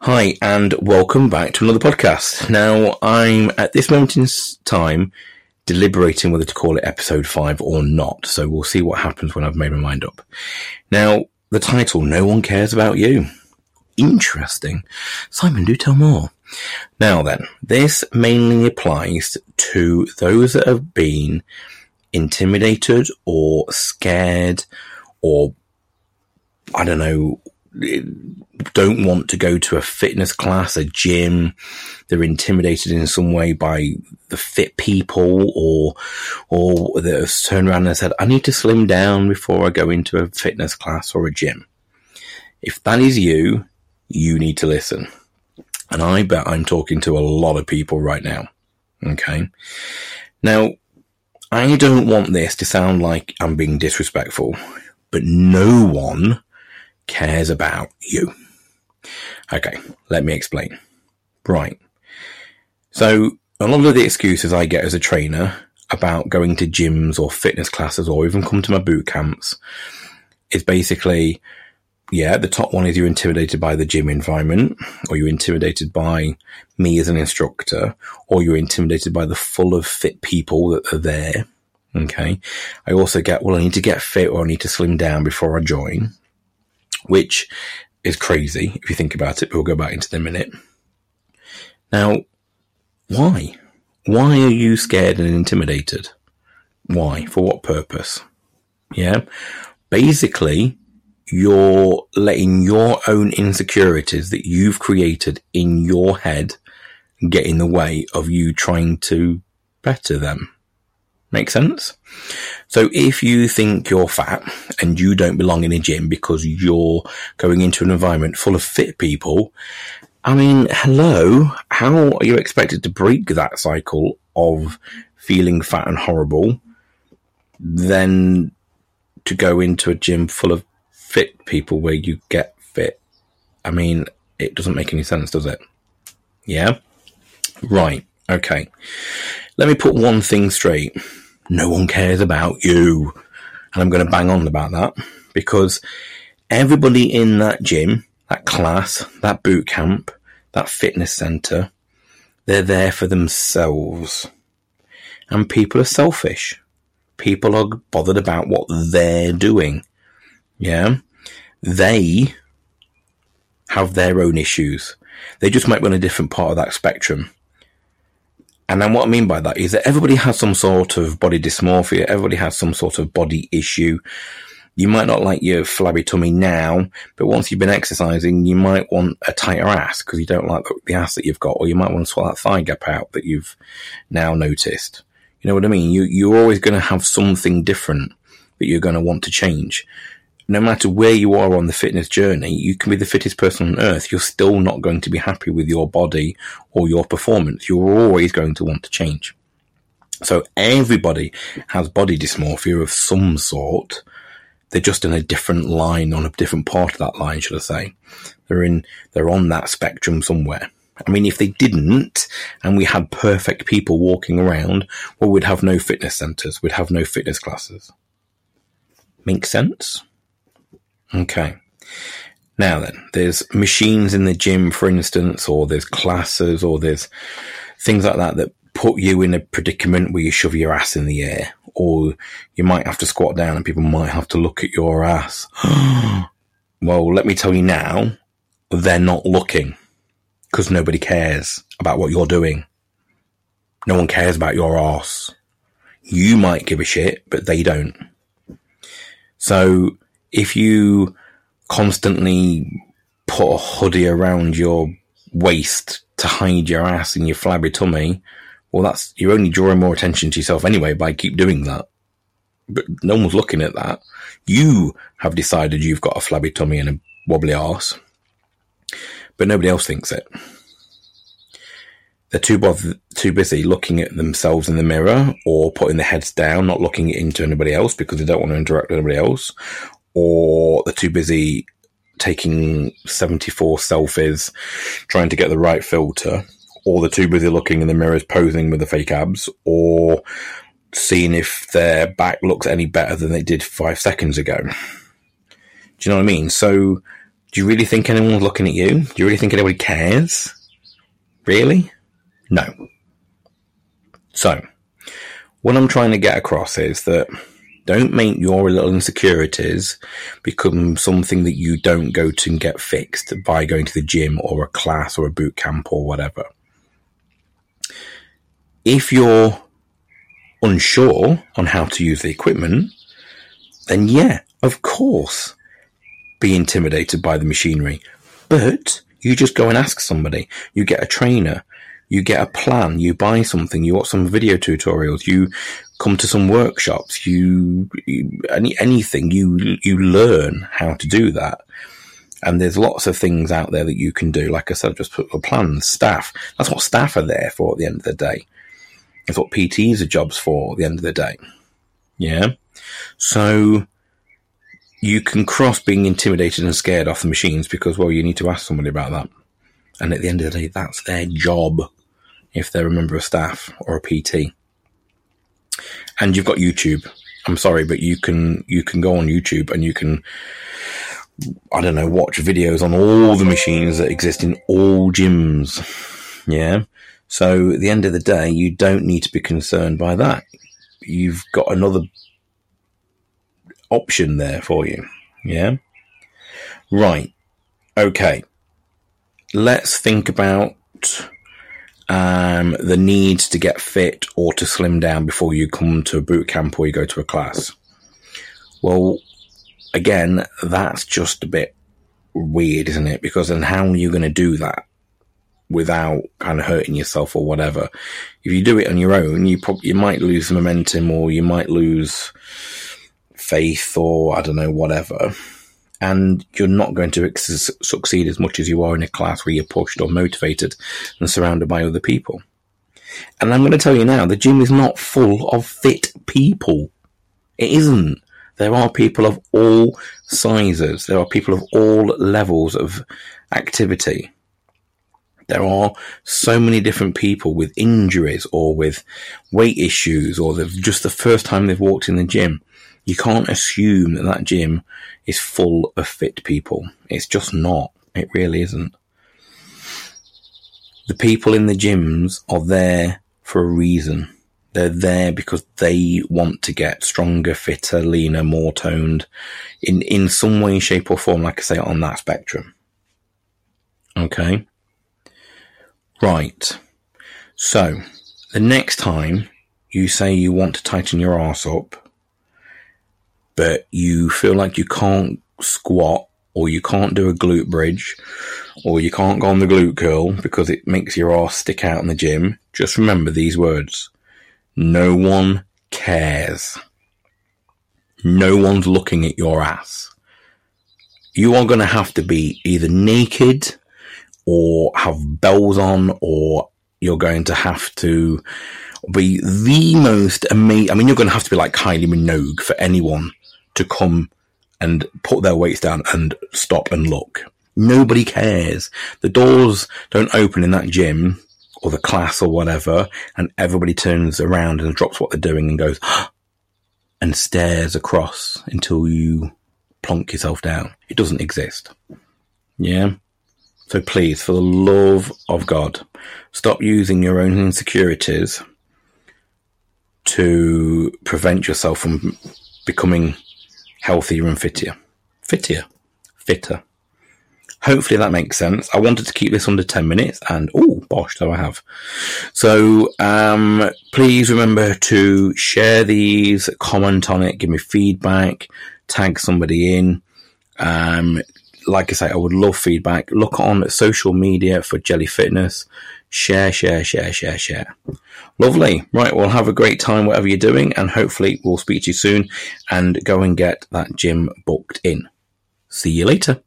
Hi, and welcome back to another podcast. Now, I'm at this moment in time deliberating whether to call it episode five or not. So we'll see what happens when I've made my mind up. Now, the title, No One Cares About You. Interesting. Simon, do tell more. Now then, this mainly applies to those that have been intimidated or scared or I don't know, don't want to go to a fitness class, a gym. They're intimidated in some way by the fit people or, or they've turned around and said, I need to slim down before I go into a fitness class or a gym. If that is you, you need to listen. And I bet I'm talking to a lot of people right now. Okay. Now, I don't want this to sound like I'm being disrespectful, but no one cares about you. Okay, let me explain. Right. So, a lot of the excuses I get as a trainer about going to gyms or fitness classes or even come to my boot camps is basically, yeah, the top one is you're intimidated by the gym environment, or you're intimidated by me as an instructor, or you're intimidated by the full of fit people that are there. Okay. I also get, well, I need to get fit or I need to slim down before I join which is crazy if you think about it, but we'll go back into the minute. Now, why? Why are you scared and intimidated? Why? For what purpose? Yeah. Basically, you're letting your own insecurities that you've created in your head get in the way of you trying to better them. Make sense? So if you think you're fat and you don't belong in a gym because you're going into an environment full of fit people, I mean, hello, how are you expected to break that cycle of feeling fat and horrible then to go into a gym full of fit people where you get fit? I mean, it doesn't make any sense, does it? Yeah? Right. Okay. Let me put one thing straight no one cares about you. And I'm going to bang on about that because everybody in that gym, that class, that boot camp, that fitness center, they're there for themselves. And people are selfish. People are bothered about what they're doing. Yeah. They have their own issues. They just might be on a different part of that spectrum. And then what I mean by that is that everybody has some sort of body dysmorphia. Everybody has some sort of body issue. You might not like your flabby tummy now, but once you've been exercising, you might want a tighter ass because you don't like the ass that you've got, or you might want to swallow that thigh gap out that you've now noticed. You know what I mean? You, you're always going to have something different that you're going to want to change no matter where you are on the fitness journey, you can be the fittest person on earth. You're still not going to be happy with your body or your performance. You're always going to want to change. So everybody has body dysmorphia of some sort. They're just in a different line on a different part of that line, should I say. They're in, they're on that spectrum somewhere. I mean, if they didn't and we had perfect people walking around, well, we'd have no fitness centers. We'd have no fitness classes. Make sense? Okay. Now then, there's machines in the gym, for instance, or there's classes, or there's things like that that put you in a predicament where you shove your ass in the air, or you might have to squat down and people might have to look at your ass. well, let me tell you now, they're not looking because nobody cares about what you're doing. No one cares about your ass. You might give a shit, but they don't. So if you constantly put a hoodie around your waist to hide your ass and your flabby tummy, well, that's you're only drawing more attention to yourself anyway by keep doing that. But no one's looking at that. You have decided you've got a flabby tummy and a wobbly ass, but nobody else thinks it. They're too bothered, too busy looking at themselves in the mirror or putting their heads down, not looking into anybody else because they don't want to interact with anybody else, or they're too busy taking 74 selfies, trying to get the right filter, or they're too busy looking in the mirrors posing with the fake abs, or seeing if their back looks any better than they did five seconds ago. Do you know what I mean? So Do you really think anyone's looking at you? Do you really think anybody cares? Really? No. So, what I'm trying to get across is that don't make your little insecurities become something that you don't go to and get fixed by going to the gym or a class or a boot camp or whatever. If you're unsure on how to use the equipment, then yeah, of course, be intimidated by the machinery. But you just go and ask somebody. You get a trainer. You get a plan. You buy something. You watch some video tutorials. You come to some workshops. You, you any anything. You you learn how to do that. And there's lots of things out there that you can do. Like I said, just put a plan. Staff. That's what staff are there for at the end of the day. That's what PTs are jobs for at the end of the day. Yeah. So you can cross being intimidated and scared off the machines because, well, you need to ask somebody about that. And at the end of the day, that's their job if they're a member of staff or a PT. And you've got YouTube. I'm sorry, but you can, you can go on YouTube and you can, I don't know, watch videos on all the machines that exist in all gyms. Yeah. So at the end of the day, you don't need to be concerned by that. You've got another option there for you. Yeah. Right. Okay. Let's think about um, the need to get fit or to slim down before you come to a boot camp or you go to a class. Well, again, that's just a bit weird, isn't it? Because then how are you going to do that without kind of hurting yourself or whatever? If you do it on your own, you probably you might lose momentum or you might lose faith or I don't know, whatever. And you're not going to succeed as much as you are in a class where you're pushed or motivated and surrounded by other people. And I'm going to tell you now, the gym is not full of fit people. It isn't. There are people of all sizes. There are people of all levels of activity. There are so many different people with injuries or with weight issues or just the first time they've walked in the gym. You can't assume that that gym is full of fit people. It's just not. It really isn't. The people in the gyms are there for a reason. They're there because they want to get stronger, fitter, leaner, more toned in, in some way, shape or form, like I say, on that spectrum. Okay. Right. So the next time you say you want to tighten your arse up, but you feel like you can't squat or you can't do a glute bridge or you can't go on the glute curl because it makes your ass stick out in the gym, just remember these words. No one cares. No one's looking at your ass. You are going to have to be either naked or have bells on or you're going to have to be the most amazing. I mean, you're going to have to be like Kylie Minogue for anyone to come and put their weights down and stop and look. Nobody cares. The doors don't open in that gym or the class or whatever, and everybody turns around and drops what they're doing and goes and stares across until you plonk yourself down. It doesn't exist. Yeah. So please, for the love of God, stop using your own insecurities to prevent yourself from becoming healthier and fitter. Fitter. Fitter. Hopefully that makes sense. I wanted to keep this under 10 minutes and, oh, bosh, do I have. So, um, please remember to share these, comment on it, give me feedback, tag somebody in. Um, like I say, I would love feedback. Look on social media for Jelly Fitness. Share, share, share, share, share. Lovely. Right. Well, have a great time, whatever you're doing, and hopefully we'll speak to you soon and go and get that gym booked in. See you later.